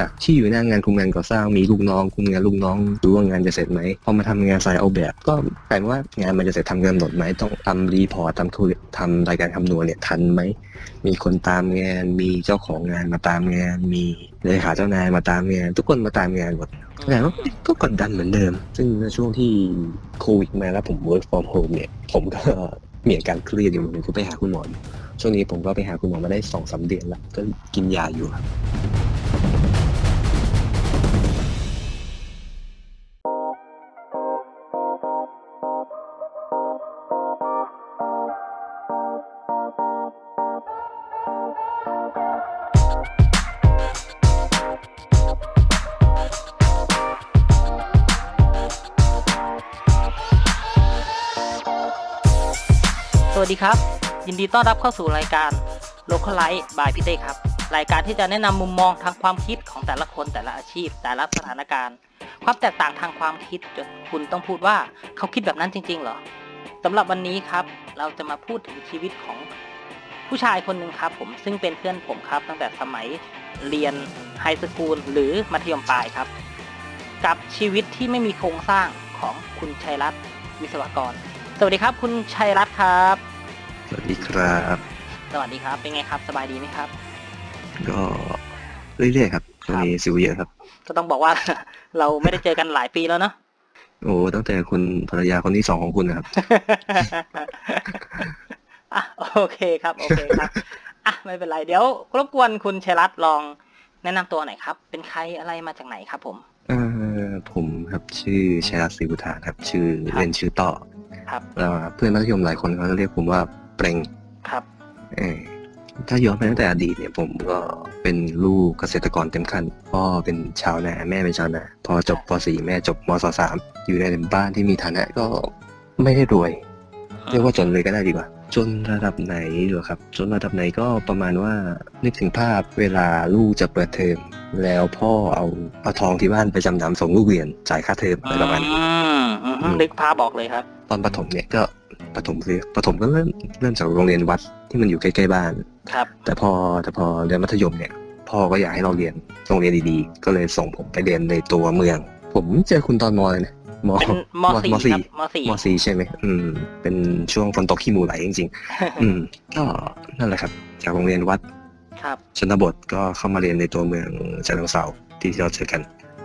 จากที่อยู่หน้างานคุมงานก่อสร้างมีลูกน้องคุมงานลูกน้องดูว่างานจะเสร็จไหมพอมาทำงานสายเอาแบบ ก็แปลว่างานมันจะเสร็จทำกำหนดไหมต้องทำรีพอร์ตทำคุยทำรายการคำนวณเนี่ยทันไหมมีคนตามงาน มีเจ้าของงานมาตามงาน มีเลขาเจ้านายมาตามงาน ทุกคนมาตามงานหมดแต่ว่าก็กดดันเหมือนเดิม ซึ่งในช่วงที่โควิดมาแล้วผม work from home เนี่ย ผมก็เหมีอาการเครียดอยู่ผมก็ไปหาคุณหมออยู่ช่วงนี้ผมก็ไปหาคุณหมอมาได้สองสามเดือนแล้วก็กินยาอยู่ครับ วัสดีครับ ยินดีต้อนรับเข้าสู่รายการ Local Life by พี่เต้ครับ รายการที่จะแนะนำมุมมองทางความคิดของแต่ละคนแต่ละอาชีพ แต่ละสถานการณ์ ความแตกต่างทางความคิดจนคุณต้องพูดว่าเขาคิดแบบนั้นจริง ๆ เหรอสำหรับวันนี้ครับ เราจะมาพูดถึงชีวิตของผู้ชายคนหนึ่งครับ ผมซึ่งเป็นเพื่อนผมครับ ตั้งแต่สมัยเรียนไฮสคูลหรือมัธยมปลายครับ กับชีวิตที่ไม่มีโครงสร้างของคุณชัยรัตน์วิศวกร สวัสดีครับ คุณชัยรัตน์ครับ สวัสดีครับ สวัสดีครับ เป็นไงครับ สบายดีไหมครับ ก็เรื่อยๆครับช่วงนี้สิวเยอะครับ ก็ต้องบอกว่า เราไม่ได้เจอกันหลายปีแล้วเนาะ โอ้ตั้งแต่คุณภรรยาคนที่สองของคุณนะครับ อะโอเคครับ โอเคครับ อะไม่เป็นไร เดี๋ยวรบกวนคุณชัยรัตน์ลองแนะนำตัวหน่อยครับ เป็นใครอะไรมาจากไหนครับผมเออผมครับชื่อชัยรัตน์ศรีบุตรครับ ชื่อครับเล่นชื่อต่อครับแล้วเพื่อนมัธยมหลายคนเขาจะเรียกผมว่า เปรงครับเออถ้าย้อนไปตั้งแต่อดีตเนี่ยผมก็เป็นลูกเกษตรกรเต็มขั้นพ่อเป็นชาวนาแม่เป็นชาวนาพอจบป .4 แม่จบมศ .3 อยู่ในบ้านที่มีฐานะก็ไม่ได้รวยเรียกว่าจนเลยก็ได้ดีกว่า จนระดับไหนเหรอครับ จนระดับไหนก็ประมาณว่านึกถึงภาพเวลาลูกจะเปิดเทอมแล้วพ่อเอาเอาทองที่บ้านไปจำนำส่งลูกเรียนจ่ายค่าเทอมอะไรประมาณนี้อืมอืมอืมนึกภาพบอกเลยครับ ตอนประถมเนี่ยก็ ประถมคือประถมก็เริ่มเริ่มจากโรงเรียนวัดที่มันอยู่ใกล้ๆบ้าน ครับ แต่พอแต่พอเรียนมัธยมเนี่ยพ่อก็อยากให้เราเรียนโรงเรียนดีๆ ก็เลยส่งผมไปเรียนในตัวเมือง ผมเจอคุณตอนมเลยนะมเป็นมมสี่มสี่ครับมสี่มสี่ใช่ไหมอืม เป็นช่วงฝนตกขี้หมูไหลจริงๆ อืม ก็นั่นแหละครับ จากโรงเรียนวัด ครับ ชนบทก็เข้ามาเรียนในตัวเมืองฉะเชิงเทราที่เราเจอกัน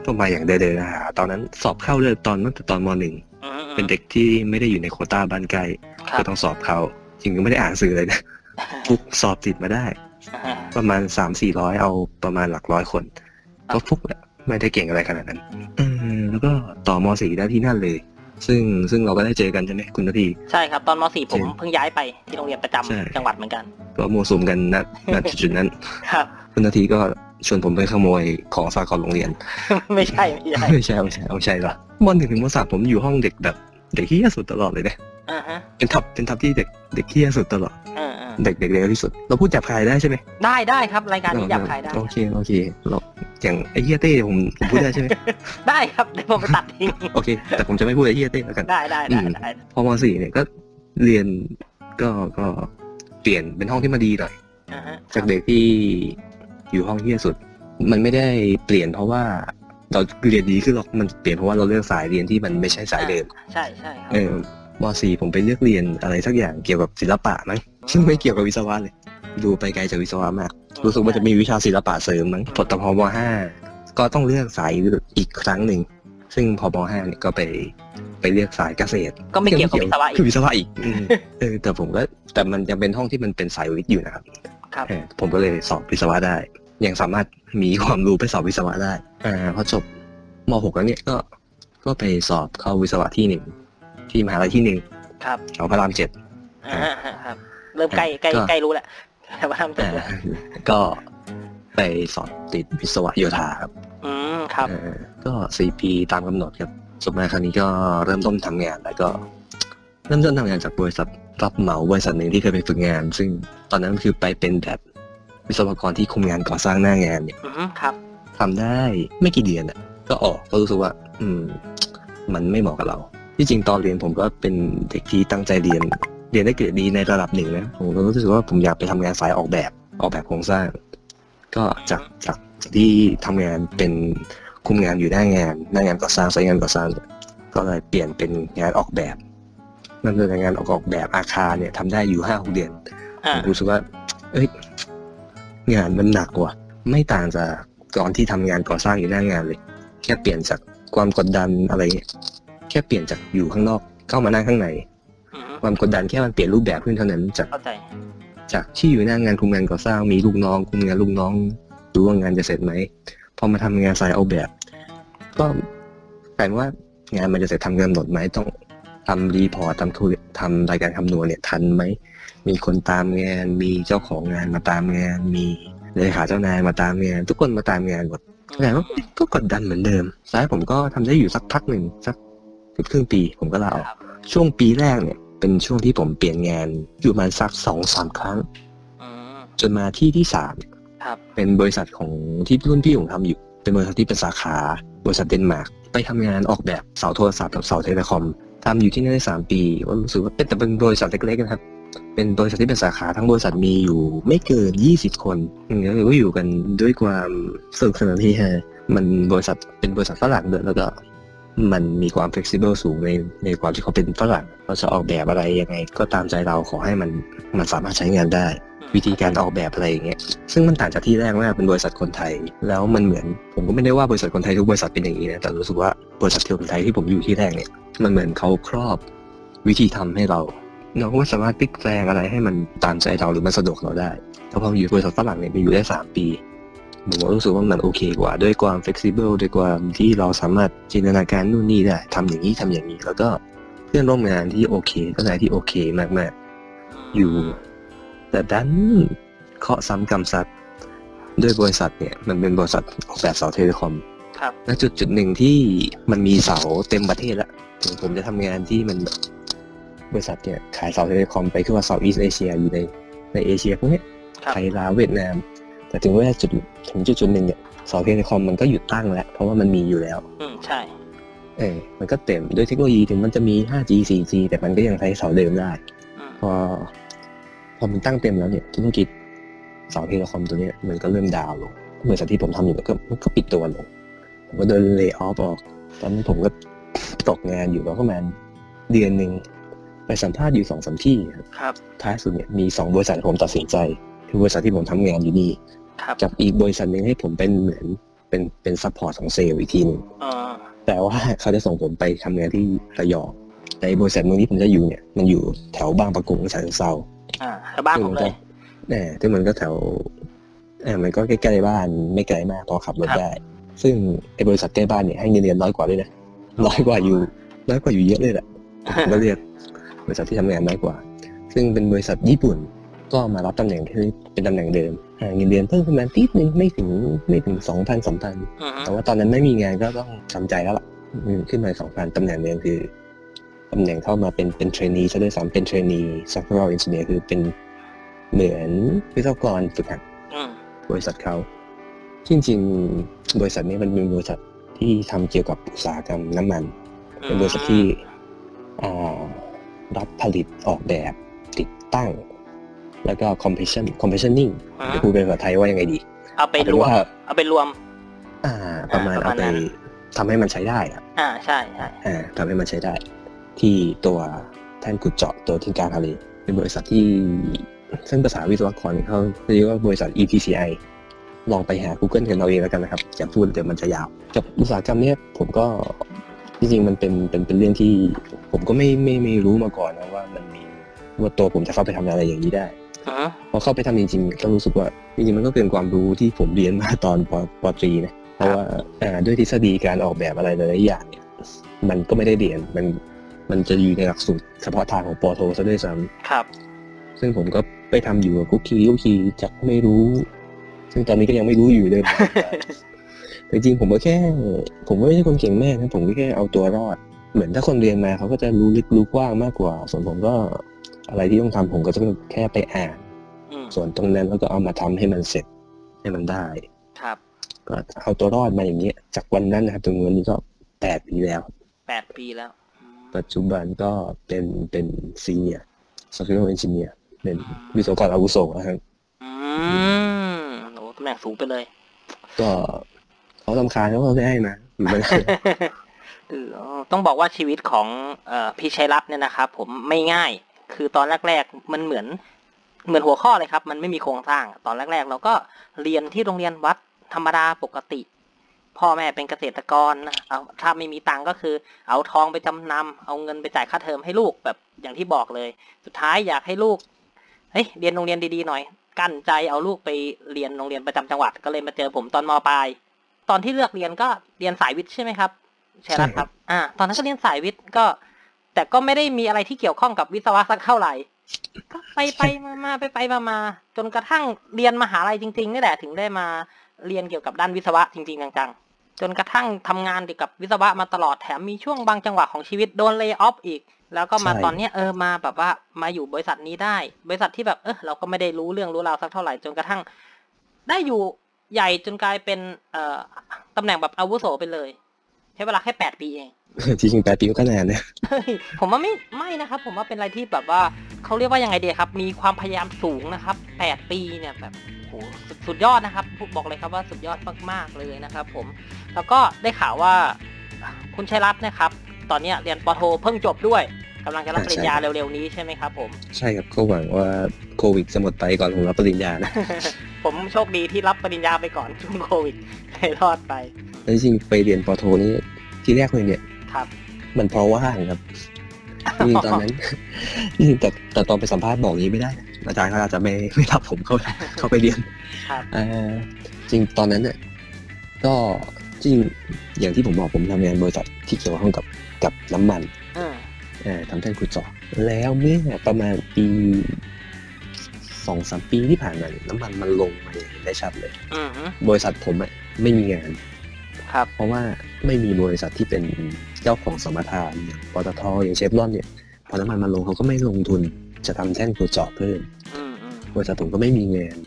ก็มาอย่างเดินๆนะฮะตอนนั้นสอบเข้าเลยตอนตั้งแต่ตอนมหนึ่งอืม เป็นเด็กที่ไม่ได้อยู่ในโควต้าบ้านใกล้ครับก็ต้องสอบเข้าจริงๆไม่ได้อ่านสื่อเลยนะฟุกสอบติดมาได้อ่าประมาณสามสี่ร้อยเอาประมาณหลักร้อยคนก็ฟุกแหละไม่ได้เก่งอะไรขนาดนั้น อืมแล้วก็ต่อมสี่ได้ที่นั่นเลย ซึ่งซึ่งเราก็ได้เจอกันใช่ไหมคุณนาทีใช่ครับ ตอนมสี่ผมจริงเพิ่งย้ายไปที่โรงเรียนประจำใช่จังหวัดเหมือนกัน ก็มัวสุมกันณณจุดๆนั้น ครับ คุณนาทีก็ ชวนผมไปขโมยของฝากของโรงเรียน ไม่ใช่ไม่ใช่ไม่ใช่ไม่ใช่ไม่ใช่หรอมหนึ่งถึงมสามผมอยู่ห้องเด็กแบบเด็กที่สุดตลอดเลยนะอ่าฮะเป็นทับเป็นทับที่เด็กเด็กที่สุดตลอดเออเออเด็กเด็กเร็วที่สุด เราพูดจับใครได้ใช่ไหมได้ได้ครับรายการนี้หยาบคายได้ โอเคโอเคเราอย่างไอ้เฮียเต้ผมผมพูดได้ใช่ไหมได้ครับเดี๋ยวผมไปตัดทิ้งโอเค แต่ผมจะไม่พูดไอ้เฮียเต้แล้วกันได้ได้ได้ได้พอมสี่เนี่ยก็เรียนก็ก็เปลี่ยนเป็นห้องที่มาดีหน่อยอ่าฮะจากเด็กที่ อยู่ห้องที่สุด มันไม่ได้เปลี่ยนเพราะว่าเราเรียนดีขึ้นหรอกมันเปลี่ยนเพราะว่าเราเลือกสายเรียนที่มันไม่ใช่สายเดิมใช่ใช่ครับเออมสี่ผมไปเลือกเรียนอะไรสักอย่างเกี่ยวกับศิลปะมั้งซึ่งไม่เกี่ยวกับวิศวะเลย ดูไปไกลจากวิศวะมาก รู้สึกว่าจะมีวิชาศิลปะเสริมมั้งพอตอนพอมห้าก็ต้องเลือกสายอีกครั้งหนึ่งซึ่งพอมห้าเนี่ยก็ไปไปเลือกสายเกษตร ก็ไม่เกี่ยวกับวิศวะอีคืกอวิศวะอีกอืมเออแต่ผมก็แต่มันยังเป็นห้องที่มันเป็นสายวิทย์อยู่นะครับครับเออผมก็เลยสอบวิศวะได้ ยังสามารถมีความรู้ไปสอบวิศวะได้ อ่าพอจบมหกแล้วเนี่ยก็ก็ไปสอบเข้าวิศวะที่หนึ่งที่มหาลัยที่หนึ่งครับแถวพระรามเจ็ด อ่าฮะครับ เริ่มใกล้ใกล้ก็ ใกล้รู้แหละแต่ว่าทำจะอ่าก็ไปสอบติดวิศวะโยธาครับอืมครับ เออก็สี่ปีตามกำหนดครับจบมาครั้งนี้ก็เริ่มต้นทำงาน แล้วก็ เริ่มต้นทำงานจากบริษัทรับเหมาบริษัทหนึ่งที่เคยไปฝึกงาน ซึ่งตอนนั้นคือไปเป็นแบบ วิศวกรที่คุมงานก่อสร้างหน้างานเนี่ยอือฮึครับ ทำได้ไม่กี่เดือนอะ ก็ออกก็รู้สึกว่า อืม มันไม่เหมาะกับเรา ที่จริงตอนเรียนผมก็เป็นเด็กที่ตั้งใจเรียน เรียนได้เกรดดีในระดับหนึ่งนะผมก็รู้สึกว่าผมอยากไปทำงานสายออกแบบออกแบบโครงสร้าง ก็จากจากจากที่ทำงานเป็นคุมงานอยู่หน้างาน หน้างานก่อสร้างสายงานก่อสร้างเนี่ยก็เลยเปลี่ยนเป็นงานออกแบบ นั่นคืองานออกออกแบบอาคารเนี่ยทำได้อยู่ห้าหกเดือนอ่า ผมรู้สึกว่า เอ้ย งานมันหนักว่ะ ไม่ต่างจากก่อนที่ทำงานก่อสร้างอยู่หน้างานเลย แค่เปลี่ยนจากความกดดันอะไรเงี้ยแค่เปลี่ยนจากอยู่ข้างนอกเข้ามานั่งข้างในอือฮึความกดดันแค่มันเปลี่ยนรูปแบบขึ้นเท่านั้นจากเข้าใจจากที่อยู่หน้างานคุมงานก่อสร้างมีลูกน้องคุมงานลูกน้องดูว่างานจะเสร็จไหมพอมาทำงานสายออกแบบ ก็กลายเป็นว่างานมันจะเสร็จทำงานกำหนดไหมต้องทำ report ทำทูทำรายการคำนวณเนี่ยทันไหม มีคนตามงาน มีเจ้าของงานมาตามงาน มีเลขาเจ้านายมาตามงาน ทุกคนมาตามงานหมดแต่ว่าก็กดดันเหมือนเดิมสุดท้ายผมก็ทำได้อยู่สักพักหนึ่งสักเกือบครึ่งปี ผมก็ลาออกครับช่วงปีแรกเนี่ย เป็นช่วงที่ผมเปลี่ยนงานอยู่ประมาณสักสองสามครั้งอืมจนมาที่ที่สามครับเป็นบริษัทของที่รุ่นพี่ผมทำอยู่ เป็นบริษัทที่เป็นสาขาบริษัทเดนมาร์กไปทำงานออกแบบเสาโทรศัพท์กับเสาเทเลคอมทำอยู่ที่นั่นได้สามปีว่ารู้สึกว่าเป็นแต่เป็นบริษัทเล็กๆนะครับ เป็นบริษัทที่เป็นสาขาทั้งบริษัทมีอยู่ไม่เกิน 20 คนอืมก็คืออยู่กันด้วยความสนุกสนานที่ฮะมันบริษัทเป็นบริษัทฝรั่งด้วยแล้วก็มันมีความ flexible สูงในในความที่เขาเป็นฝรั่งเราจะออกแบบอะไรยังไง ก็ตามใจเราขอให้มันมันสามารถใช้งานได้ วิธีการออกแบบอะไรอย่างเงี้ยซึ่งมันต่างจากที่แรกมากเป็นบริษัทคนไทย แล้วมันเหมือน ผมก็ไม่ได้ว่าบริษัทคนไทยทุกบริษัทเป็นอย่างนี้นะแต่รู้สึกว่าบริษัทคนไทยที่ผมอยู่ที่แรกเนี่ยมันเหมือนเขาครอบวิธีทำให้เรา เราก็ไม่สามารถพลิกแปลงอะไรให้มันตามใจเราหรือมันสะดวกเราได้แต่พออยู่บริษัทฝรั่งเนี่ยไปอยู่ได้สามปีผมก็รู้สึกว่ามันโอเคกว่าด้วยความ flexible ด้วยความที่เราสามารถจินตนาการนู่นนี่ได้ทำอย่างนี้ทำอย่างนี้ แล้วก็เพื่อนร่วมงานที่โอเคก็นายที่โอเคมากๆ อยู่ แต่ดันเคราะห์ซ้ำกรรมซัดด้วยบริษัทเนี่ย มันเป็นบริษัทออกแบบเสา telecom ครับณจุดจุดหนึ่งที่มันมีเสาเต็มประเทศละถึงผมจะทำงานที่มันแบบบริษัทเนี่ยขายเสา telecom ไปคือว่าเสาอีสเอเชียอยู่ในในเอเชียพวกเนี้ยครับไทยลาวเวียดนาม แต่ถึงว่าจุดถึงจุดจุดหนึ่งเนี่ยเสา telecom มันก็หยุดตั้งแล้ว เพราะว่ามันมีอยู่แล้ว อืมใช่เออมันก็เต็มด้วยเทคโนโลยีถึงมันจะมี 5G 4G แต่มันก็ยังใช้เสาเดิมได้อืมพอ พอมันตั้งเต็มแล้วเนี่ยธุรกิจเสา telecom ตัวเนี้ยมันก็เริ่ม down ลงบริษัทที่ผมทำอยู่มันก็มันก็ปิดตัวลงผมก็โดนเล y off ออก ตอนนั้นผมก็ตกงานอยู่ประมาณเดือนหนึ่ง ไปสัมภาษณ์อยู่สองสามที่ครับครับท้ายสุดเนี่ยมีสองบริษัทผมตัดสินใจ คือบริษัทที่ผมทำงานอยู่นี่ครับกับอีกบริษัทหนึ่งให้ผมเป็นเหมือนเป็นเป็น support ของเซลล์อีกทีหนึงเอ่อแต่ว่าเขาจะส่งผมไปทำงานที่ระยองแต่บริษัทหนึงที่ผมจะอยู่เนี่ยมันอยู่แถวบางประกงฉะเชิงเซาอ่าแถวบ้านผมเลยแน่ที่มันก็แถวเออมันก็ใกล้ๆบ้านไม่ไกลมากพอขับรถครับได้ ซึ่งไอ้บริษัทใกล้บ้านเนี่ยให้เงินเดือนน้อยกว่าด้วยนะน้อยกว่าอยู่น้อยกว่าอยู่เยอะเลยแหละผมก็เรียก บริษัทที่ทำงานน้อยกว่า ซึ่งเป็นบริษัทญี่ปุ่นก็มารับตำแหน่งที่เป็นตำแหน่งเดิมอ่าเงินเดือนเพิ่มประมาณนิดนึงไม่ถึงไม่ถึงสองพันสามพันอือฮึแต่ว่าตอนนั้นไม่มีงานก็ต้องทำใจแล้วล่ะอืมขึ้นมาสองพันตำแหน่งเดิมคือตำแหน่งเข้ามาเป็นเป็น trainee ซะด้วยซ้ำเป็น trainee software engineer คือเป็นเหมือนวิศวกรฝึกหัดอืมบริษัทเขาจริงๆ บริษัทนี้มันเป็นบริษัทที่ทำเกี่ยวกับอุตสาหกรรมน้ำมัน เป็นบริษัทที่อ่า รับผลิตออกแบบติดตั้ง แล้วก็ commission commissioning อืมจะพูดเป็นภาษาไทยว่ายังไงดี เอาไปเอาเป็รนวมว่าเอาไปรวม อ่า ประมาณอ่าประเอามาณไปนั้นทำให้มันใช้ได้อะอ่าใช่ใช่อ่าทำให้มันใช้ได้ ที่ตัวแท่นขุดเจาะตัวที่กลางทะเลเป็นบริษัทที่ซึ่งภาษาวิศวกรเขาเรียกว่าบริษัท EPCI ลองไปหา Google กันเอาเองแล้วกันนะครับอย่าพูดเดี๋ยวมันจะยาว กับอุตสาหกรรมเนี้ยผมก็ จริงๆมันเป็นเป็นเป็นเรื่องที่ผมก็ไม่ไม่ไม่รู้มาก่อนนะว่ามันมีว่าตัวผมจะเข้าไปทำอะไรอย่างนี้ได้อือฮึพอเข้าไปทำจริงๆก็รู้สึกว่าจริงๆมันก็เกินความรู้ที่ผมเรียนมาตอนปปตรีนะเพราะว่าอ่าด้วยทฤษฎีการออกแบบอะไรหลายๆอย่างเนี่ยมันก็ไม่ได้เรียนมันมันจะอยู่ในหลักสูตรเฉพาะทางของปอโทซะด้วยซ้ครับำซึ่งผมก็ไปทำอยู่กับกุ๊กคิวกุ๊กคีจากไม่รู้ ซึ่งตอนนี้ก็ยังไม่รู้อยู่เลยแต่ จริงๆผมก็แค่ ผมก็ไม่ใช่คนเก่งแม่นะผมก็แค่เอาตัวรอด เหมือนถ้าคนเรียนมาเขาก็จะรู้ลึกรู้กว้างมากกว่า ส่วนผมก็อะไรที่ต้องทำผมก็ต้องแค่ไปอ่านอืมส่วนตรงนั้นเราก็เอามาทำให้มันเสร็จให้มันได้ ครับ ก็เอาตัวรอดมาอย่างเงี้ยจากวันนั้นนะครับจนวันนี้ก็แปดปีแล้วแปดปีแล้วอืมปัจจุบันก็เป็นเป็น senior software engineer เป็นวิศวกรอาวุโสนะครับอืมโอ้ตำแหน่งสูงไปเลย ก็ เขาลำคาญเขาไม่ให้มาอยู่มานานเอต้องบอกว่าชีวิตของอพี่ชัยรัตน์เนี่ยนะครับ ผมไม่ง่าย คือตอนแรก ๆ มันเหมือนเหมือนหัวข้อเลยครับ มันไม่มีโครงสร้าง ตอนแรก ๆ เราก็เรียนที่โรงเรียนวัดธรรมดาปกติ พ่อแม่เป็นเกษตรกรนะเอาถ้าไม่มีตังก็คือ เอาทองไปจำนำเอาเงินไปจ่ายค่าเทอมให้ลูกแบบอย่างที่บอกเลย สุดท้ายอยากให้ลูกเฮ้ยเรียนโรงเรียนดีๆหน่อย กั้นใจเอาลูกไปเรียนโรงเรียนประจำจังหวัดก็เลยมาเจอผมตอนมปลาย ตอนที่เลือกเรียนก็เรียนสายวิทย์ใช่ไหมครับใช่แล้วครับ อ่า ตอนนั้นก็เรียนสายวิทย์ก็ แต่ก็ไม่ได้มีอะไรที่เกี่ยวข้องกับวิศวะสักเท่าไหร่ก็ไปไปมามาไปไปมามาจนกระทั่งเรียนมหาลัยจริงๆนี่แหละถึงได้มาเรียนเกี่ยวกับด้านวิศวะจริง ๆ จังๆ จนกระทั่งทำงานเกี่ยวกับวิศวะมาตลอดแถมมีช่วงบางจังหวะของชีวิตโดนเล y o ออฟอีก แล้วก็มาใช่ตอนเนี้ยเออมาแบบว่ามาอยู่บริษัทนี้ได้ บริษัทที่แบบเออเราก็ไม่ได้รู้เรื่องรู้ราวสักเท่าไหร่จนกระทั่ง ได้อยู่ ใหญ่จนกลายเป็นเอ่อตำแหน่งแบบอาวุโสไปเลย ใช้เวลาแค่แปดปีเองที่จริงแปดปีก็นานนะเฮ้ยผมว่าไม่ไม่นะครับ ผมว่าเป็นอะไรที่แบบว่าเขาเรียกว่ายังไงดีครับ มีความพยายามสูงนะครับแปดปีเนี่ยแบบโหสุดสุดยอดนะครับบอกเลยครับว่าสุดยอดมากๆเลยนะครับ ผม แล้วก็ได้ข่าวว่าคุณชัยรัตน์นะครับ ตอนเนี้ยเรียนปโทเพิ่งจบด้วย กำลังจะรับปริญญาเร็วๆนี้ใช่ไหมครับผม ใช่ครับก็หวังว่าโควิดจะหมดไปก่อนผมรับปริญญานะ ผมโชคดีที่รับปริญญาไปก่อนช่วงโควิดเลยรอดไปแล้วจริงๆไปเรียนปอโทนี่ที่แรกเลยเนี่ยครับ มันเพราะว่างครับจริงๆตอนนั้นจริงๆแต่แต่ตอนไปสัมภาษณ์บอกอย่างนี้ไม่ได้นะอาจารย์เขาอาจจะไม่ไม่รับผมเข้าเข้าไปเรียนครับอ่าจริงตอนนั้นเนี่ยก็จริงอย่างที่ผมบอกผมทำงานบริษัทที่เกี่ยวข้องกับกับน้ำมัน อืมอ่าทำแท่นขุดเจาะแล้วเมื่อประมาณปีสองสามปีที่ผ่านมาเนี่ยน้ำมันมันลงมาอย่างเห็นได้ชัดเลย อืมบริษัทผมอะไม่มีงาน ครับ เพราะว่าไม่มีบริษัทที่เป็นเจ้าของสมรทานอย่างปตทอย่างเชฟรอนเนี่ยพอน้ำมันมาลงเขาก็ไม่ลงทุนจะทำแท่นขุดเจาะเพิ่ม อืมอืมบริษัทผมก็ไม่มีงาน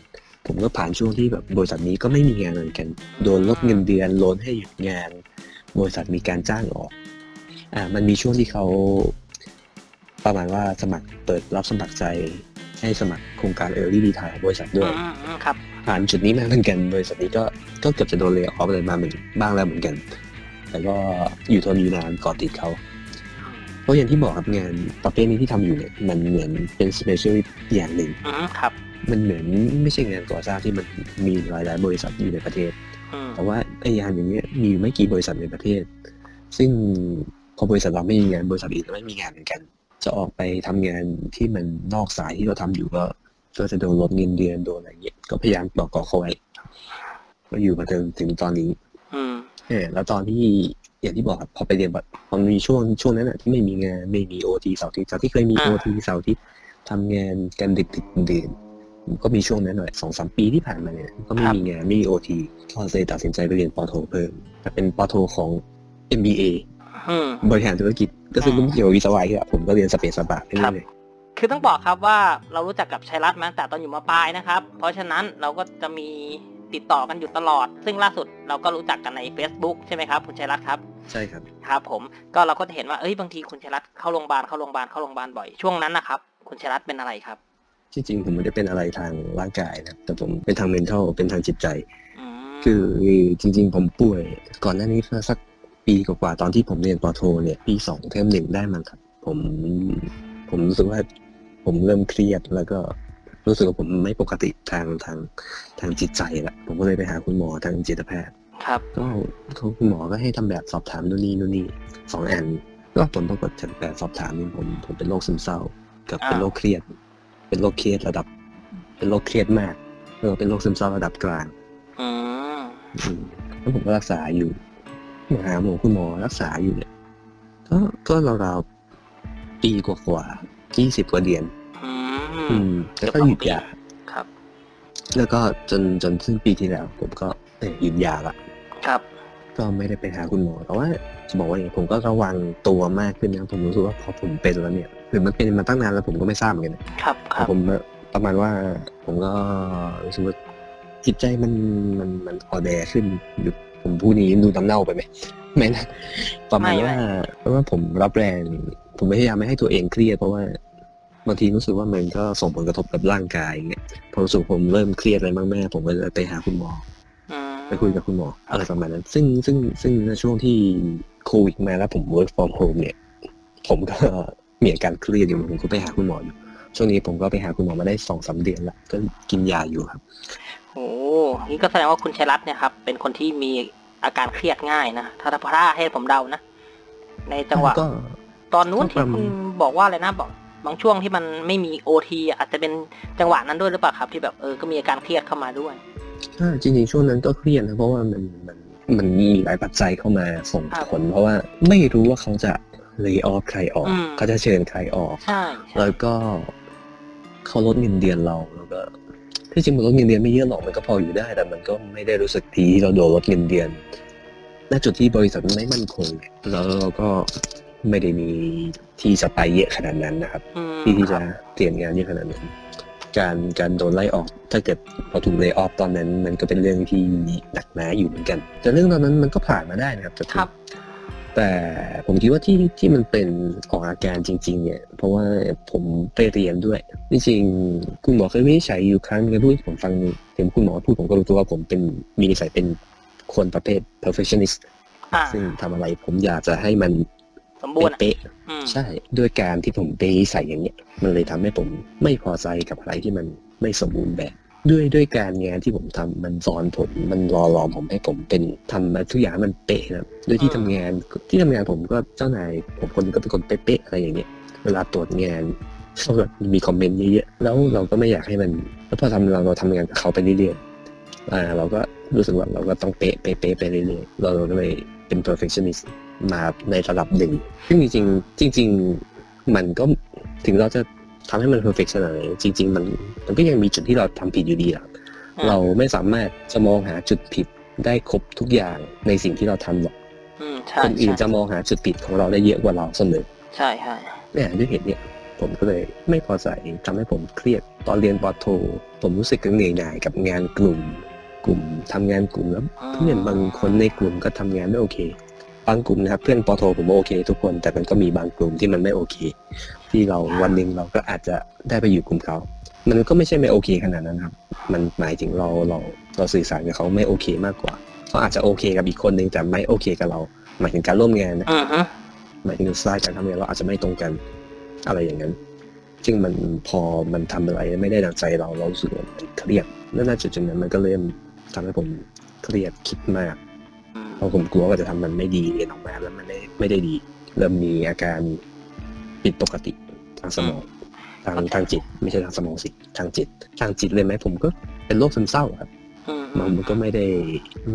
ผมก็ผ่านช่วงที่แบบบริษัทนี้ก็ไม่มีงานเหมือนกัน โดนลดเงินเดือนโลนให้หยุดงาน บริษัทมีการจ้างออก อ่า มันมีช่วงที่เขา ประมาณว่าสมัครเปิดรับสมัครใจให้สมัครโครงการเออร์ลี่ดีทายบริษัทด้วยอืมอืมครับผ่านจุดนี้มาเหมือนกันบริษัทนี้ก็ก็เกือบจะโดนเลยออฟอะไรมาเหมือนบ้างแล้วเหมือนกัน แต่ก็อยู่ทนอยู่นานเกาะติดเขาเพราะอย่างที่บอกครับงานประเภทนี้ที่ทำอยู่เนี่ยมันเหมือนเป็น special อย่างหนึ่งอืมครับ มันเหมือนไม่ใช่งานก่อสร้างที่มันมีหลายๆบริษัทอยู่ในประเทศอืมแต่ว่าไอ้งานอย่างเงี้ยมีอยู่ไม่กี่บริษัทในประเทศ ซึ่งพอบริษัทเราไม่มีงานบริษัทอื่นก็ไม่มีงานเหมือนกัน จะออกไปทำงานที่มันนอกสายที่เราทำอยู่ก็ก็จะโดนลดเงินเดือนโดนอะไรเงี้ยก็พยายามปลอกเกาะเขาไว้ก็อยู่มาจนถึงตอนนี้ อืมเออแล้วตอนที่อย่างที่บอกครับพอไปเรียนแบบพอมีช่วงช่วงนั้นอะที่ไม่มีงานไม่มีโอทีเสาร์อาทิตย์จากที่เคยมีโอทีเสาร์อาทิตย์ทำงานกันดึกดึกๆดื่นๆก็มีช่วงนั้นหน่อยสองสามปีที่ผ่านมาเนี่ยก็ไม่มีงานไม่มีโอทีก็เลยตัดสินใจไปเรียนปอโทเพิ่มแต่เป็นปอโทของ MBA อืม บริหารธุรกิจก็ซึ่งก็ไม่เกี่ยวกับวิศวะที่ผมก็เรียนสเปซสปาไปเรื่อยคือต้องบอกครับว่าเรารู้จักกับชัยรัตน์มาตั้งแต่ตอนอยู่มาปลายนะครับ เพราะฉะนั้นเราก็จะมีติดต่อกันอยู่ตลอด ซึ่งล่าสุดเราก็รู้จักกันใน Facebook ใช่ไหมครับคุณชัยรัตน์ครับๆใช่ครับ ครับผมก็เราก็จะเห็นว่าเอ้ยบางทีคุณชัยรัตน์เข้าโรงพยาบาลเข้าโรงพยาบาลเข้าโรงพยาบาลบ่อยช่วงนั้นนะครับคุณชัยรัตน์เป็นอะไรครับที่จริงผมไม่ได้เป็นอะไรทางร่างกายนะแต่ผมเป็นทาง mental เป็นทางจิตใจอืมคือจริง ๆ ผมป่วยก่อนหน้านี้สัก ปีกว่าๆตอนที่ผมเรียนปอโทเนี่ยปีสองเทอมหนึ่งได้มั้งครับ ผมผมรู้สึกว่าผมเริ่มเครียดแล้วก็รู้สึกว่าผมไม่ปกติทางทางทางจิตใจละผมก็เลยไปหาคุณหมอทางจิตแพทย์ ครับก็เขาคุณหมอก็ให้ทำแบบสอบถามนู่นนี่นู่นนี่สองอันก็ผลปรากฏจากแบบสอบถามนี่ผมผมเป็นโรคซึมเศร้า กับเป็นโรคเครียด เป็นโรคเครียดระดับ เป็นโรคเครียดมากแล้วก็เป็นโรคซึมเศร้าระดับกลางอืมอืมแล้วผมก็รักษาอยู่ หาหมอคุณหมอรักษาอยู่เนี่ยก็ก็ราวๆปีกว่าๆยี่สิบกว่าเดือน อือืมมแล้วก็หยุดยา ครับ แล้วก็จนจนซึ่งปีที่แล้ว ผมก็เอ่อหยุดยาละครับ ก็ไม่ได้ไปหาคุณหมอแต่ว่าจะบอกว่าอย่างไรผมก็ระวังตัวมากขึ้นนะผมรู้สึกว่าพอผมเป็นแล้วเนี่ยหรือมันเป็นมาตั้งนานแล้วผมก็ไม่ทราบเหมือนกันนะครับคพรัอบผมมาประมาณว่าผมก็รู้สึกว่าจิตใจมันมันมันอ่อนแอขึ้นอยู่ ผมพูดนี้ดูน้ำเน่าไปไหมไม่นะประมาณว่าเพราะว่าผมรับแรง ผมพยายามไม่ให้ตัวเองเครียดเพราะว่าบางทีรู้สึกว่ามันก็ส่งผลกระทบกับร่างกายอย่างเงี้ยพอรู้สึกผมเริ่มเครียดอะไรมากๆผมก็จะไปหาคุณหมออืมไปคุยกับคุณหมออะไรประมาณนั้น ซึ่งซึ่งซึ่งในช่วงที่โควิดมาแล้วผม work from home เนี่ย ผมก็มีอาการเครียดอยู่ผมก็ไปหาคุณหมออยู่ช่วงนี้ผมก็ไปหาคุณหมอมาได้สองสามเดือนละก็กินยาอยู่ครับ โอ้นี่ก็แสดงว่าคุณชัยรัตน์เนี่ยครับ เป็นคนที่มีอาการเครียดง่ายนะ ถ้าถ้าให้ผมเดานะ ในจังหวะ ก็ ตอนนู้นก็ที่ประมาณคุณบอกว่าอะไรนะบอกบางช่วงที่มันไม่มีโอทีอาจจะเป็นจังหวะนั้นด้วยหรือเปล่าครับ ที่แบบเออก็มีอาการเครียดเข้ามาด้วยอ่าจริงๆช่วงนั้นก็เครียดนะเพราะว่ามันมันมันมีหลายปัจจัยเข้ามาส่งครับผล เพราะว่าไม่รู้ว่าเขาจะเล y off ใครออก อืม เขาจะเชิญใครออก ใช่ใช่ แล้วก็เขาลดเงินเดือนเราแล้วก็ ที่จริงมันลดเงินเดือนไม่เยอะหรอกมันก็พออยู่ได้ แต่มันก็ไม่ได้รู้สึกดีที่เราโดนลดเงินเดือนณจุดที่บริษัทมันไม่มั่นคงเนี่ยแล้วเราก็ไม่ได้มีที่จะไปเยอะขนาดนั้นนะครับอืมที่ที่คจะรับเตรียมงานเยอะขนาดนั้นการการโดนไล่ออก ถ้าเกิดเราถูกไล่ออฟตอนนั้น มันก็เป็นเรื่องที่หนักหนาอยู่เหมือนกัน แต่เรื่องตอนนั้นมันก็ผ่านมาได้นะครับแต่ครับ แต่ผมคิดว่าที่ที่มันเป็นออกอาการจริง ๆ เนี่ย เพราะว่าผมไปเรียนด้วยจริงๆคุณหมอเคยวินิจฉัยอยู่ครั้งนึงพูดให้ผมฟังเห็นคุณหมอพูดผมก็รู้ตัวว่าผมเป็นมีนิสัยเป็นคนประเภท perfectionist อ่าซึ่งทำอะไรผมอยากจะให้มันสมบูรณ์อะเป๊ะอืมๆใช่ด้วยการที่ผมไปใส่อย่างเนี้ย มันเลยทำให้ผมไม่พอใจกับอะไรที่มันไม่สมบูรณ์แบบ ด้วยด้วยการงานที่ผมทำมันสอนผมมันรอรอผมให้ผมเป็นทำมาทุกอย่างให้มันเป๊ะนะครับด้วยที่ทำงานที่ทำงานผมก็เจ้านายผมคนก็เป็นคนเป๊ะๆอะไรอย่างเงี้ยเวลาตรวจงานเขาก็มีคอมเมนต์เยอะๆแล้วเราก็ไม่อยากให้มัน แล้วพอทำเราเราทำงานกับเขาไปเรื่อยๆอ่าเราก็รู้สึกว่าเราก็ต้องเป๊ะเป๊ะเป๊ะไปเรื่อยๆเราก็เลยเป็น perfectionist มาในระดับหนึ่งซึ่งจริงๆจริง ๆ มันก็ถึงเราจะ ทำให้มัน perfect ขนาดไหนจริง ๆ มันมันก็ยังมีจุดที่เราทำผิดอยู่ดีอะอืมเราไม่สามารถจะมองหาจุดผิดได้ครบทุกอย่างในสิ่งที่เราทำหรอกอืมใช่คนอื่นใช่จะมองหาจุดผิดของเราได้เยอะกว่าเราเสมอใช่ใช่เนี่ยด้วยเหตุเนี่ยผมก็เลยไม่พอใจทำให้ผมเครียดตอนเรียนปอโท ผมรู้สึกเหนื่อยหน่ายกับงานกลุ่ม กลุ่มทำงานกลุ่มแล้วเพื่อนบางคนในกลุ่มก็ทำงานไม่โอเค บางกลุ่มนะครับเพื่อนปอโทผมโอเค ทุกคนแต่มันก็มีบางกลุ่มที่มันไม่โอเค ที่เราวันหนึ่งเราก็อาจจะได้ไปอยู่กลุ่มเขา มันก็ไม่ใช่ไม่โอเคขนาดนั้นครับ มันหมายถึงเราเราเราสื่อสารกับเขาไม่โอเคมากกว่าเขาอาจจะโอเคกับอีกคนนึงแต่ไม่โอเคกับเรา หมายถึงการร่วมงานนะอืมฮึหมายถึงสไตล์การทำงานเราอาจจะไม่ตรงกัน อะไรอย่างนั้น ซึ่งมันพอมันทำอะไรไม่ได้ดังใจเราเรารู้สึกว่ามันเครียดแล้วณจุดจุดนั้นมันก็เริ่มทำให้ผมเครียดคิดมากอืมเพราะผมกลัวว่าจะทำมันไม่ดีเรียนออกมาแล้วมันไม่ไม่ได้ดี เริ่มมีอาการ ผิดปกติทางสมองทางทางจิต ไม่ใช่ทางสมองสิทางจิต ทางจิตเลยไหมผมก็เป็นโรคซึมเศร้าครับอืมมันมันก็ไม่ได้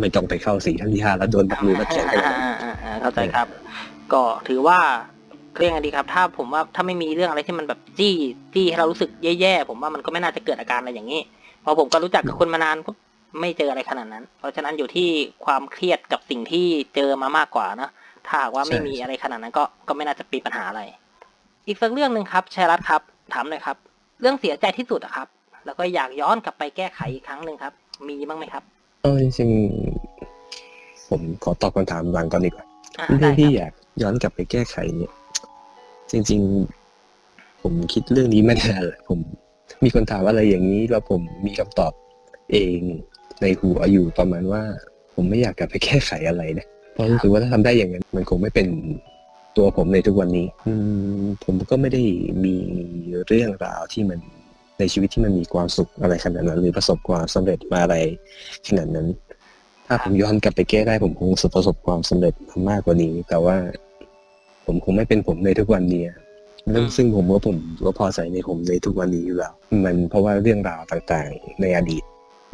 ไม่ต้องไปเข้าสี่ท่านที่ห้าแล้วโดนดักมือมาแข่งกันอ่าอ่าอ่าอ่าเข้าใจครับ ก็ถือว่าเรียกไงดีครับ ถ้าผมว่าถ้าไม่มีเรื่องอะไรที่มันแบบจี้จี้ให้เรารู้สึกแย่ๆผมว่ามันก็ไม่น่าจะเกิดอาการอะไรอย่างนี้เพราะผมก็รู้จักกับคนมานานก็ไม่เจออะไรขนาดนั้น เพราะฉะนั้นอยู่ที่ความเครียดกับสิ่งที่เจอมามากกว่านะถ้าหากว่าไม่มีอะไรขนาดนั้นก็ก็ไม่น่าจะมีปัญหาอะไร อีกสักเรื่องหนึ่งครับชัยรัตน์ครับ ถามหน่อยครับ เรื่องเสียใจที่สุดอะครับ แล้วก็อยากย้อนกลับไปแก้ไขอีกครั้งหนึ่งครับ มีบ้างไหมครับเออจริงๆผมขอตอบคำถามหลังก่อนดีกว่าอ่าเรื่ได้องคที่รับอยากย้อนกลับไปแก้ไขเนี่ย จริง ๆ ผมคิดเรื่องนี้มานานแล้วผมมีคนถามอะไรอย่างนี้แล้วผมมีคำตอบเองในหัวอยู่ประมาณว่า ผมไม่อยากกลับไปแก้ไขอะไรนะเพราะรู้สึกว่าถ้าทำได้อย่างนั้น มันคงไม่เป็น ตัวผมในทุกวันนี้ อืมผมก็ไม่ได้มีเรื่องราวที่มันในชีวิตที่มันมีความสุขอะไรขนาดนั้น หรือประสบความสำเร็จมาอะไรขนาดนั้น ถ้าผมย้อนกลับไปแก้ได้ผมคงประสบความสำเร็จมากกว่านี้ แต่ว่า ผมคงไม่เป็นผมในทุกวันนี้เรื่องซึ่งผมว่าผมก็พอใจในผมในทุกวันนี้อยู่แล้ว มันเพราะว่าเรื่องราวต่างๆ ในอดีต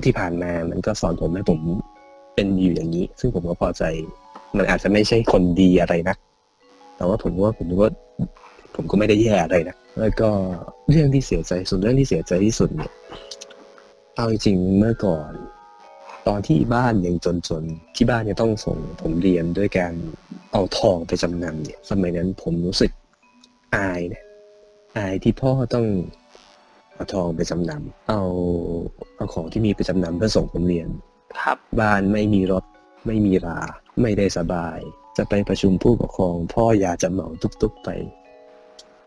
ที่ผ่านมามันก็สอนผมให้ผมเป็นอยู่อย่างนี้ ซึ่งผมก็พอใจ มันอาจจะไม่ใช่คนดีอะไรนะ แต่ว่าผมว่าผมก็ผมก็ไม่ได้แย่อะไรนะแล้วก็เรื่องที่เสียใจส่วนเรื่องที่เสียใจที่สุดเนี่ยเอาจริงๆเมื่อก่อน ตอนที่บ้านยังจนๆที่บ้านยังต้องส่งผมเรียนด้วยการเอาทองไปจำนำเนี่ย สมัยนั้นผมรู้สึกอายนะอายที่พ่อต้องเอาทองไปจำนำเอาเอาของที่มีไปจำนำเพื่อส่งผมเรียน ครับ บ้านไม่มีรถไม่มีรา ไม่ได้สบาย จะไปประชุมผู้ปกครอง พ่ออยากจะเหมาตุกๆไป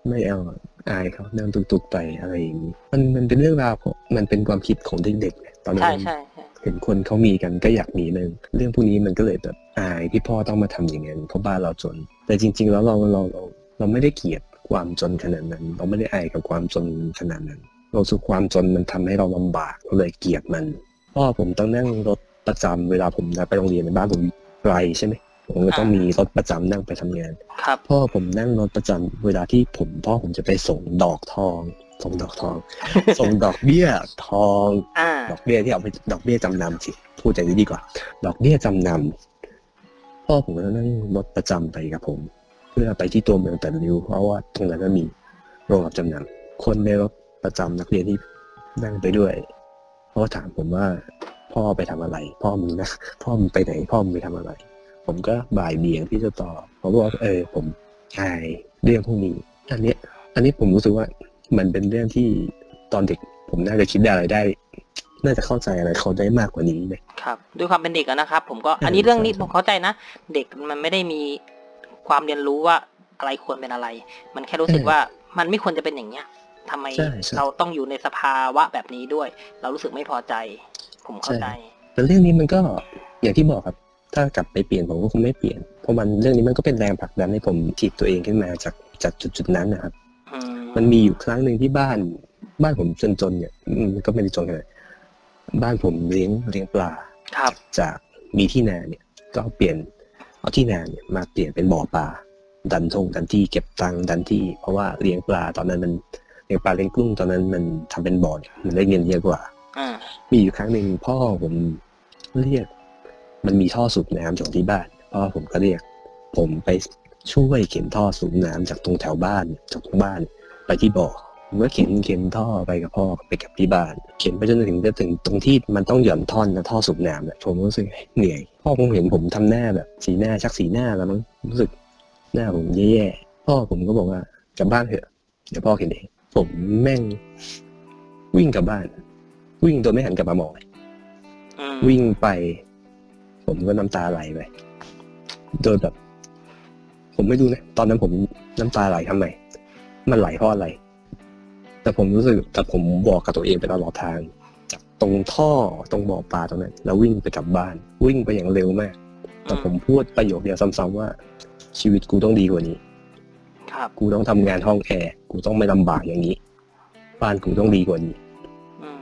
ไม่เอาอายเขานั่งตุกๆไปอะไรอย่างนี้มันมันเป็นเรื่องราวของมันเป็นความคิดของเด็กๆเนี่ยตอนนั้ใช่นใช่ใช่เห็นคนเขามีกันก็อยากมีนึงเรื่องพวกนี้มันก็เลยแบบอายที่พ่อต้องมาทำอย่างนั้นเพราะบ้านเราจน แต่จริง ๆ แล้วเราเราเราเราไม่ได้เกลียดความจนขนาดนั้น เราไม่ได้อายกับความจนขนาดนั้น เราสุขความจนมันทำให้เราลำบากเราเลยเกลียดมันพ่อผมต้องนั่งรถประจำเวลาผมจะไปโรงเรียนในบ้านผมไกลใช่ไหม ผมก็ต้องมีรถประจำนั่งไปทำงานครับพ่อผมนั่งรถประจำเวลาที่ผมพ่อผมจะไปส่งดอกทอง ส่งดอกทอง ส่งดอกเบี้ยทองอ่าดอกเบี้ยที่เอาไปดอกเบี้ยจำนำสิพูดอย่างนี้ดีกว่า ดอกเบี้ยจำนำพ่อผมก็นั่งรถประจำไปกับผม เพื่อไปที่ตัวเมืองแต่ริ้วเพราะว่าตรงนั้นมันมีโรงรับจำนำคนในรถประจำนักเรียนที่นั่งไปด้วยเขาก็ถามผมว่า พ่อไปทำอะไร พ่อมึงนะพ่อมึงไปไหนพ่อมึงไปทำอะไร ผมก็บ่ายเบี่ยงที่จะตอบผมบอกว่าเออผมอายเรื่องพวกนี้อันเนี้ย อันนี้ผมรู้สึกว่ามันเป็นเรื่องที่ตอนเด็ก ผมน่าจะคิดได้อะไรได้ น่าจะเข้าใจอะไรเขาได้มากกว่านี้เลยครับด้วยความเป็นเด็กอะนะครับ ผมก็ใช่อันนี้เรื่องนี้ใช่ผมเข้าใจนะเด็กมันไม่ได้มีความเรียนรู้ว่าอะไรควรเป็นอะไร มันแค่รู้สึกว่ามันไม่ควรจะเป็นอย่างเนี้ยทำไมใช่ใช่เราต้องอยู่ในสภาวะแบบนี้ด้วย เรารู้สึกไม่พอใจ ผมเข้าใจแต่เรื่องนี้มันก็อย่างที่บอกครับ ถ้ากลับไปเปลี่ยนผมก็คงไม่เปลี่ยน เพราะมันเรื่องนี้มันก็เป็นแรงผลักดันให้ผมถีบตัวเองขึ้นมาจากจากจุดจุดๆนั้นนะครับอืมมันมีอยู่ครั้งหนึ่งที่บ้านบ้านผมจนๆเนี่ยอืมก็ไม่ได้จนขนาดนั้นบ้านผมเลี้ยงเลี้ยงปลาครับจากมีที่นาเนี่ย ก็เปลี่ยนเอาที่นาเนี่ยมาเปลี่ยนเป็นบ่อปลาดันทงดันที่เก็บตังค์ดันที่ เพราะว่าเลี้ยงปลาตอนนั้นมันเลี้ยงปลาเลี้ยงกุ้งตอนนั้นมันทำเป็นบ่อเนี่ยมันได้เงินเยอะกว่าอ่ามีอยู่ครั้งหนึ่งพ่อผมเรียก มันมีท่อสูบน้ำจากที่บ้านพ่อผมก็เรียก ผมไปช่วยเข็นท่อสูบน้ำจากตรงแถวบ้านจากตรงบ้าน ไปที่บ่อผมก็เข็นเข็นท่อไปกับพ่อไปกับที่บ้าน เข็นไปจนถึงจะถึงตรงที่มันต้องหย่อนท่อนนะท่อสูบน้ำเนี่ยผมรู้สึกเหนื่อยพ่อผมเห็นผมทำหน้าแบบสีหน้าชักสีหน้าแล้วมั้งรู้สึกหน้าผมแย่ๆพ่อผมก็บอกว่ากลับบ้านเถอะเดี๋ยวพ่อเข็นเองผมแม่ง วิ่งกลับบ้าน วิ่งโดยไม่หันกลับมามองอืมวิ่งไป ผมก็น้ำตาไหลไปโดยแบบ ผมไม่รู้นะ ตอนนั้นผมน้ำตาไหลทำไม มันไหลเพราะอะไร แต่ผมรู้สึก แต่ผมบอกกับตัวเองไปตลอดทาง จากตรงท่อตรงบ่อปลาตรงนั้น แล้ววิ่งไปกลับบ้าน วิ่งไปอย่างเร็วมาก แต่ผมพูดประโยคเดียวซ้ำๆว่า ชีวิตกูต้องดีกว่านี้ครับกูต้องทำงานห้องแอร์ กูต้องไม่ลำบากอย่างนี้ บ้านกูต้องดีกว่านี้อืม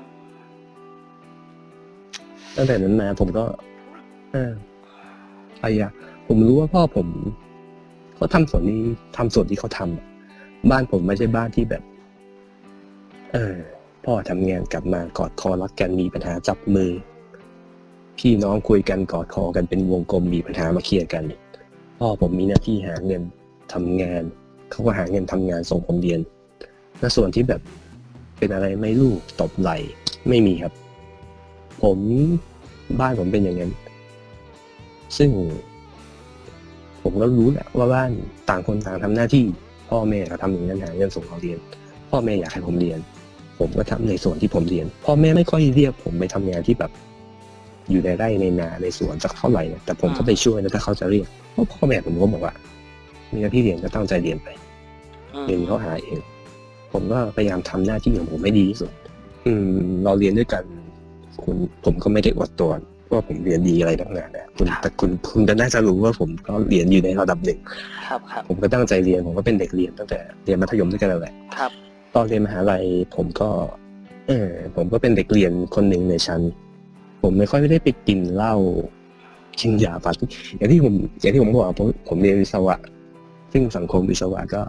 ตั้งแต่นั้นมาผมก็เออพยายาผมรู้ว่าพ่อผมเขาทำส่วนนี้ทำส่วนที่เขาทำอะบ้านผมไม่ใช่บ้านที่แบบ เออ พ่อทำงานกลับมากอดคอรักกันมีปัญหาจับมือ พี่น้องคุยกันกอดคอกันเป็นวงกลมมีปัญหามาเคลียร์กัน พ่อผมมีหน้าที่หาเงินทำงาน เขาก็หาเงินทำงานส่งผมเรียนและส่วนที่แบบเป็นอะไรไม่รู้ตบไหลไม่มีครับ ผมบ้านผมเป็นอย่างนั้น ซึ่ง ผมก็รู้แหละว่าบ้านต่างคนต่างทำหน้าที่ พ่อแม่เขาทำอย่างนั้นหาเงินส่งเราเรียน พ่อแม่อยากให้ผมเรียน ผมก็ทำในส่วนที่ผมเรียน พ่อแม่ไม่ค่อยเรียกผมไปทำงานที่แบบอยู่ในไร่ในนาในสวนสักเท่าไหร่นะแต่ผมก็ไปช่วยนะถ้าเขาจะเรียกเพราะพ่อแม่ผมก็บอกว่า มีหน้าที่เรียนก็ตั้งใจเรียนไปอืมเรียนเขาหาเอง ผมก็พยายามทำหน้าที่ของผมให้ดีที่สุด อืม เราเรียนด้วยกันคุณผมก็ไม่ได้อวดตัว ว่าผมเรียนดีอะไรทั้งนั้นนะคุณแต่คุณคุณก็น่าจะรู้ว่าผมก็เรียนอยู่ในระดับหนึ่งครับครับผมก็ตั้งใจเรียนผมก็เป็นเด็กเรียนตั้งแต่เรียนมัธยมด้วยกันนั่นแหละครับตอนเรียนมหาลัยผมก็ เออผมก็เป็นเด็กเรียนคนหนึ่งในชั้น ผมไม่ค่อยได้ไปกินเหล้ากินยาปาร์ตี้อย่างที่ผมอย่างที่ผมบอกผมผมเรียนวิศวะ ซึ่งสังคมวิศวะก็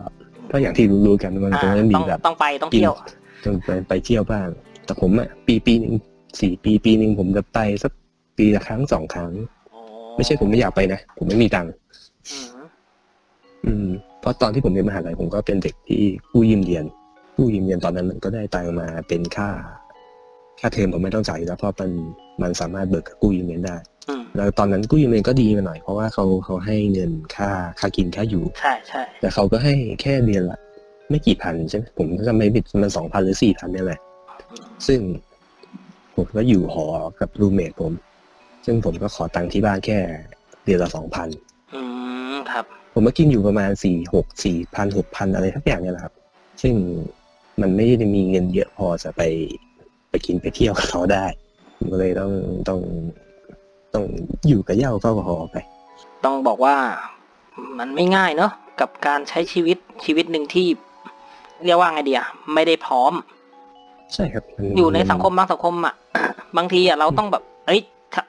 ก็อย่างที่รู้ๆกันมันอ่าก็จะมีต้องแบบต้องไปต้องเที่ยวต้องไปไปเที่ยวบ้าง แต่ผมอะปีปีหนึ่งสี่ปีปีหนึ่งผมจะไปสัก ปีละครั้งสองครั้งอ๋อไม่ใช่ผมไม่อยากไปนะ ผมไม่มีตังค์อืมอืม เพราะตอนที่ผมเรียนมหาลัยผมก็เป็นเด็กที่กู้ยืมเรียนกู้ยืมเรียนตอนนั้นมันก็ได้ตังค์มาเป็นค่า ค่าเทอมผมไม่ต้องจ่ายอยู่แล้วเพราะมันมันสามารถเบิกกับกู้ยืมเรียนได้อืมแล้วตอนนั้นกู้ยืมเรียนก็ดีมาหน่อยเพราะว่าเขาเขาให้เงินค่าค่ากินค่าอยู่ ใช่ใช่แต่เขาก็ให้แค่เดือนละ ไม่กี่พันใช่ไหมผมก็จะไม่ผิดมันสองพันหรือสี่พันนี่ยแหละซึ่งผมก็อยู่หอกับรูเมทผม ซึ่งผมก็ขอตังค์ที่บ้านแค่เดือนละสองพันอืมครับ ผมก็กินอยู่ประมาณสี่หกสี่พันหกพันอะไรทักอย่างเนี่ยแหละครับ ซึ่งมันไม่ได้มีเงินเยอะพอจะไปไปกินไปเที่ยวกับเขาได้ผมก็เลยต้องต้องต้องอยู่กับเหย้าเฝ้าหอไป ต้องบอกว่ามันไม่ง่ายเนาะกับการใช้ชีวิตชีวิตหนึ่งที่ เรียกว่าไงเดียไม่ได้พร้อม ใช่ครับมัอยู่ในสังคมบางสังคมอะ บางทีอะเราต้องแบบ เอ้ย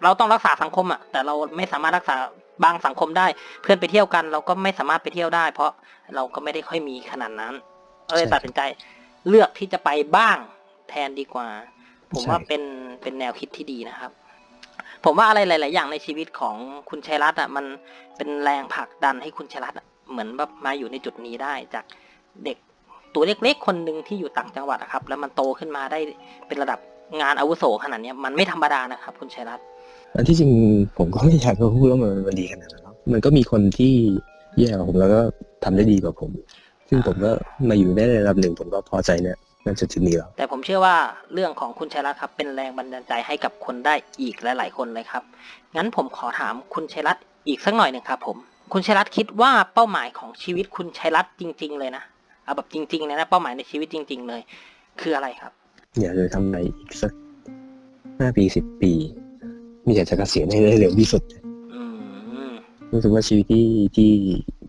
เราต้องรักษาสังคมอะ แต่เราไม่สามารถรักษาบางสังคมได้ เพื่อนไปเที่ยวกัน เราก็ไม่สามารถไปเที่ยวได้ เพราะเราก็ไม่ได้ค่อยมีขนาดนั้นก็เลยตัดสินใจเลือกที่จะไปบ้างแทนดีกว่า ผมว่าเป็นเป็นแนวคิดที่ดีนะครับ ผมว่าอะไรหลาย ๆ อย่างในชีวิตของคุณชัยรัตน์อะมันเป็นแรงผลักดันให้คุณชัยรัตน์อะเหมือนแบบมาอยู่ในจุดนี้ได้จากเด็กตัวเล็ก ๆ คนหนึ่งที่อยู่ต่างจังหวัดอะครับ แล้วมันโตขึ้นมาได้เป็นระดับงานอาวุโสขนาดเนี้ยมันไม่ธรรมดานะครับ คุณชัยรัตน์ อันที่จริงผมก็ไม่อยากจะพูดว่ามันมันดีขนาดนั้นหรอกมันก็มีคนที่แย่กว่าผมแล้วก็ทำได้ดีกว่าผม ซึ่งผมก็มาอยู่ได้ในระดับหนึ่งผมก็พอใจเนี่ยนั่นจุดจุดนี้แล้ว แต่ผมเชื่อว่าเรื่องของคุณชัยรัตน์ครับ เป็นแรงบันดาลใจให้กับคนได้อีกหลาย ๆ คนเลยครับ งั้นผมขอถามคุณชัยรัตน์อีกสักหน่อยหนึ่งครับผม คุณชัยรัตน์คิดว่าเป้าหมายของชีวิตคุณชัยรัตน์จริง ๆ เลยนะเอาแบบจริงๆเลยนะเป้าหมายในชีวิตจริง ๆ เลย คืออะไรครับ อยากจะทำอะไรอีกสักห้าปีสิบปี มีอยากจะเกษียณให้ได้เร็วที่สุด อืมรู้สึกว่าชีวิตที่ที่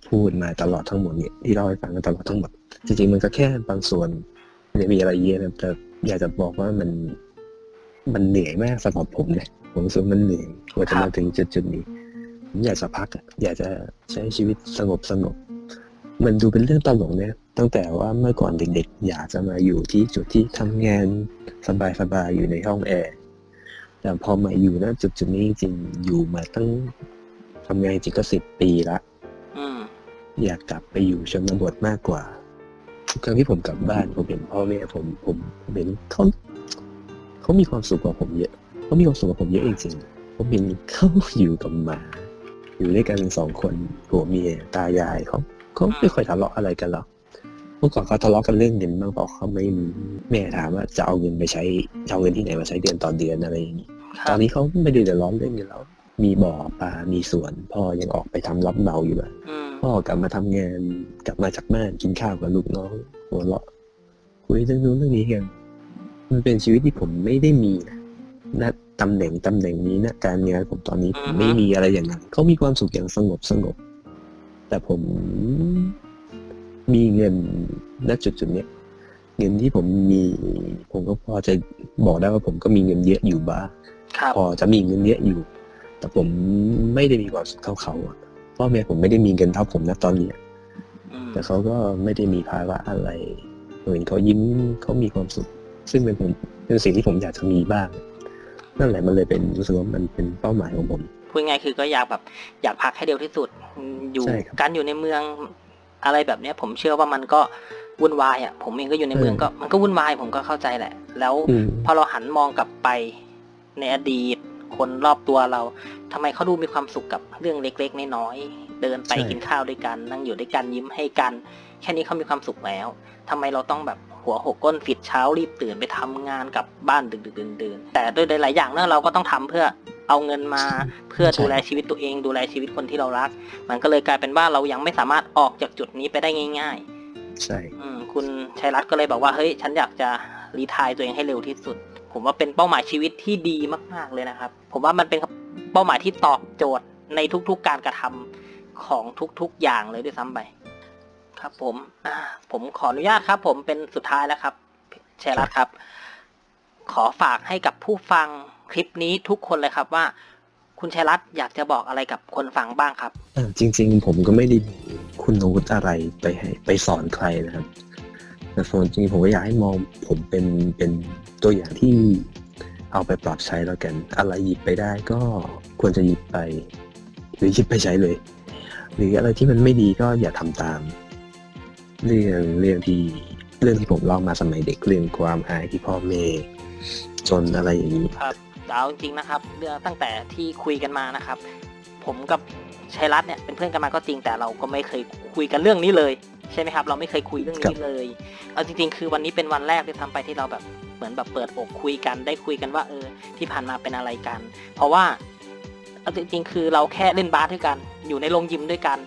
พูดมาตลอดทั้งหมดเนี่ยที่เล่าให้ฟังมาตลอดทั้งหมด จริงๆมันก็แค่บางส่วนมันจะมีอะไรเยอะนะแต่อยากจะบอกว่ามันมันเหนื่อยมากสำหรับผมเนี่ยผมรู้สึกว่ามันเหนื่อยกว่าจะมาถึงจุดจุดๆนี้ผมอยากจะพักอะอยากจะใช้ชีวิตสงบสงบมันดูเป็นเรื่องตลกเนี่ยตั้งแต่ว่าเมื่อก่อนเด็กๆ อยากจะมาอยู่ที่จุดที่ทำงานสบายๆอยู่ในห้องแอร์ แต่พอมาอยู่ณจุดจุดๆนี้จริงๆอยู่มาตั้งทำงานจริงก็สิบปีละอืมอยากกลับไปอยู่ชนบทมากกว่าทุกครั้งที่ผมกลับบ้านผมเห็นพ่อแม่ผมผมผมเห็นเขาเขามีความสุขกว่าผมเยอะเขามีความสุขกว่าผมเยอะจริงๆผมเห็นเขาอยู่กับหมา อยู่ด้วยกันสองคนผัวเมียตายายเขาเขาไม่ค่อยทะเลาะอะไรกันหรอกเมื่อก่อนเขาทะเลาะกันเรื่องเงินมากเพราะเขาไม่มีแม่ถามว่าจะเอาเงินไปใช้จะเอาเงินที่ไหนมาใช้เดือนต่อเดือนอะไรอย่างนี้ค ตรัอบนนี้เขาไม่ได้เดือดร้อนเรื่องเงินแล้ว มีบ่อปลา มีสวน พ่อยังออกไปทำรับเหมาอยู่เลยอืมพ่อกลับมาทำงานกลับมาจากบ้านกินข้าวกับลูกน้องหัวเราะคุยเรื่องนู้นเรื่องนี้กัน มันเป็นชีวิตที่ผมไม่ได้มีนะณตำแหน่งตำแหน่งนี้นะการงานผมตอนนี้ผมไม่มีอะไรอย่างนั้นเขามีความสุขอย่างสงบสงบ แต่ผมมีเงินณจุดจุดๆเนี้ย เงินที่ผมมี ผมก็พอจะบอกได้ว่าผมก็มีเงินเยอะอยู่บ้างครับพอจะมีเงินเยอะอยู่ แต่ผมไม่ได้มีความสุขเท่าเขาอะพ่อแม่ผมไม่ได้มีเงินเท่าผมนะตอนเนี้ยอืมแต่เขาก็ไม่ได้มีภาระอะไรเห็นเขายิ้มเขามีความสุข ซึ่งเป็นผมเป็นสิ่งที่ผมอยากจะมีบ้างนั่นแหละมันเลยเป็นรู้สึกว่ามันเป็นเป้าหมายของผมพูดง่ายๆคือก็อยากแบบอยากพักให้เร็วที่สุดอืมอยู่ใช่ครับการอยู่ในเมืองอะไรแบบเนี้ย ผมเชื่อว่ามันก็ วุ่นวายอะผมเองก็อยู่ในเมืองเออก็มันก็วุ่นวายผมก็เข้าใจแหละ แล้วอืมพอเราหันมองกลับไปในอดีต คนรอบตัวเราทำไมเขาดูมีความสุขกับเรื่องเล็กๆน้อยๆเดินไปใช่กินข้าวด้วยกัน นั่งอยู่ด้วยกันยิ้มให้กัน แค่นี้เขามีความสุขแล้วทำไมเราต้องแบบหัวหกก้นฟิดเช้ารีบตื่นไปทำงานกลับบ้านดึกๆดื่นๆแต่ด้วยหลายๆอย่างเนอะเราก็ต้องทำเพื่อเอาเงินมาเพื่อดูแลชีวิตตัวเอง ดูแลชีวิตคนที่เรารัก มันก็เลยกลายเป็นว่าเรายังไม่สามารถออกจากจุดนี้ไปได้ง่ายๆ ใช่ อืมคุณชัยรัตน์ก็เลยบอกว่าเฮ้ยฉันอยากจะรีทายตัวเองให้เร็วที่สุด ผมว่าเป็นเป้าหมายชีวิตที่ดีมาก ๆเลยนะครับ ผมว่ามันเป็นเป้าหมายที่ตอบโจทย์ในทุกๆการกระทำของทุกๆอย่างเลยด้วยซ้ำไปครับ ผมอ่าผมขออนุญาตครับ ผมเป็นสุดท้ายแล้วครับชัยรัตน์ครับ ขอฝากให้กับผู้ฟังคลิปนี้ทุกคนเลยครับว่า คุณชัยรัตน์อยากจะบอกอะไรกับคนฟังบ้างครับอ่าจริง ๆ ผมก็ไม่ได้มี คุณอาวุธอะไรไปให้ไปสอนใครนะครับแต่ส่วนจริงผมก็อยากให้มองผมเป็นเป็นตัวอย่างที่เอาไปปรับใช้แล้วกัน อะไรหยิบไปได้ก็ควรจะหยิบไป หรือหยิบไปใช้เลย หรืออะไรที่มันไม่ดีก็อย่าทำตาม เรื่องเรื่องที่เรื่องที่ผมเล่ามาสมัยเด็กเรื่องความอายที่พ่อแม่จนอะไรอย่างนี้ครับแต่เอาจริงๆนะครับ เรื่องตั้งแต่ที่คุยกันมานะครับ ผมกับ ชัยรัตน์เนี่ยเป็นเพื่อนกันมาก็จริงแต่เราก็ไม่เคยคุยกันเรื่องนี้เลยใช่ไหมครับ เราไม่เคยคุยเรื่องครันี้บเลย เอาจริง ๆ คือวันนี้เป็นวันแรกที่ทำไปที่เราแบบเหมือนแบบเปิดอกคุยกันได้คุยกันว่า เออ ที่ผ่านมาเป็นอะไรกัน เพราะว่าเอาจริงๆคือเราแค่เล่นบาสด้วยกัน อยู่ในโรงยิมด้วยกัน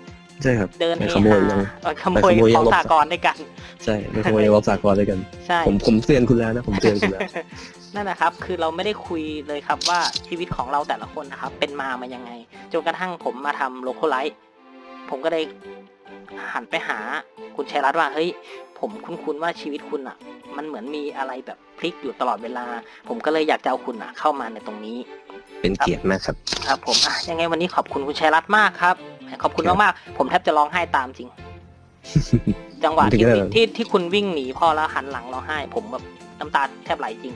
ใช่ครับเดินไปเฮขโมยฮายังเออขโมไปยขโมยของยังสากรณ์ด้วยกัน ใช่ไปขโมยในวอลสากรด้วยกัน ใช่ผมผมเตือนคุณแล้วนะผมเตือนคุณแล้ว นั่นนะครับ คือเราไม่ได้คุยเลยครับว่าชีวิตของเราแต่ละคนนะครับ เป็นมามายังไง จนกระทั่งผมมาทำโลโคไลท์ผมก็เลยหันไปหาคุณชัยรัตน์ว่าเฮ้ยผมคุ้นๆว่าชีวิตคุณอะ มันเหมือนมีอะไรแบบพลิกอยู่ตลอดเวลา ผมก็เลยอยากจะเอาคุณอะ เข้ามาในตรงนี้ เป็นเกียรติมากครับ ครับผมอะยังไงวันนี้ขอบคุณคุณชัยรัตน์มากครับ ขอบคุณมากๆผมแทบจะร้องไห้ตามจริง จังหวะที่ที่ที่คุณวิ่งหนีพ่อแล้วหันหลังร้องไห้ ผมแบบน้ำตาแทบไหลจริง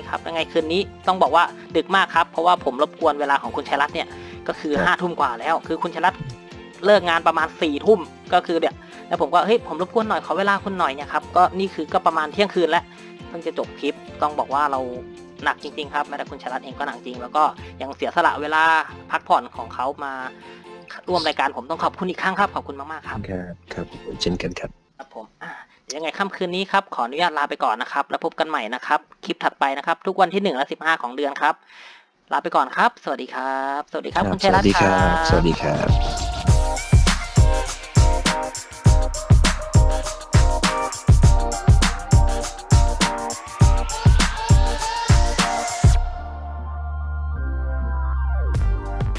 คครับยังไงคืนนี้ต้องบอกว่าดึกมากครับเพราะว่าผมรบกวนเวลาของคุณชัยรัตน์เนี่ยก็คือครับห้าทุ่มกว่าแล้ว คือคุณชัยรัตน์เลิกงานประมาณสี่ทุ่มก็คือเนี่ยแล้วผมก็เฮ้ยผมรบกวนหน่อยขอเวลาคุณหน่อยเนี่ยครับก็นี่คือก็ประมาณเที่ยงคืนแล้วเพิ่งจะจบคลิปต้องบอกว่าเราหนักจริงๆครับแม้แต่คุณชัยรัตน์เองก็หนักจริง แล้วก็ยังเสียสละเวลาพักผ่อนของเขามาร่วมรายการผมต้องขอบคุณอีกครั้งครับขอบคุณมากๆครับ ครับครับเช่นกันครับครับผมอะเดี๋ ยวยังไงค่ำคืนนี้ครับ ขออนุญาตลาไปก่อนนะครับ แล้วพบกันใหม่นะครับ คลิปถัดไปนะครับ ทุกวันที่ 1 และ 15 ของเดือนครับ ลาไปก่อนครับ สวัสดีครับ สวัสดีครับ คุณสชัยรัวัตสดีน์คครัรับ สวัสดีครับ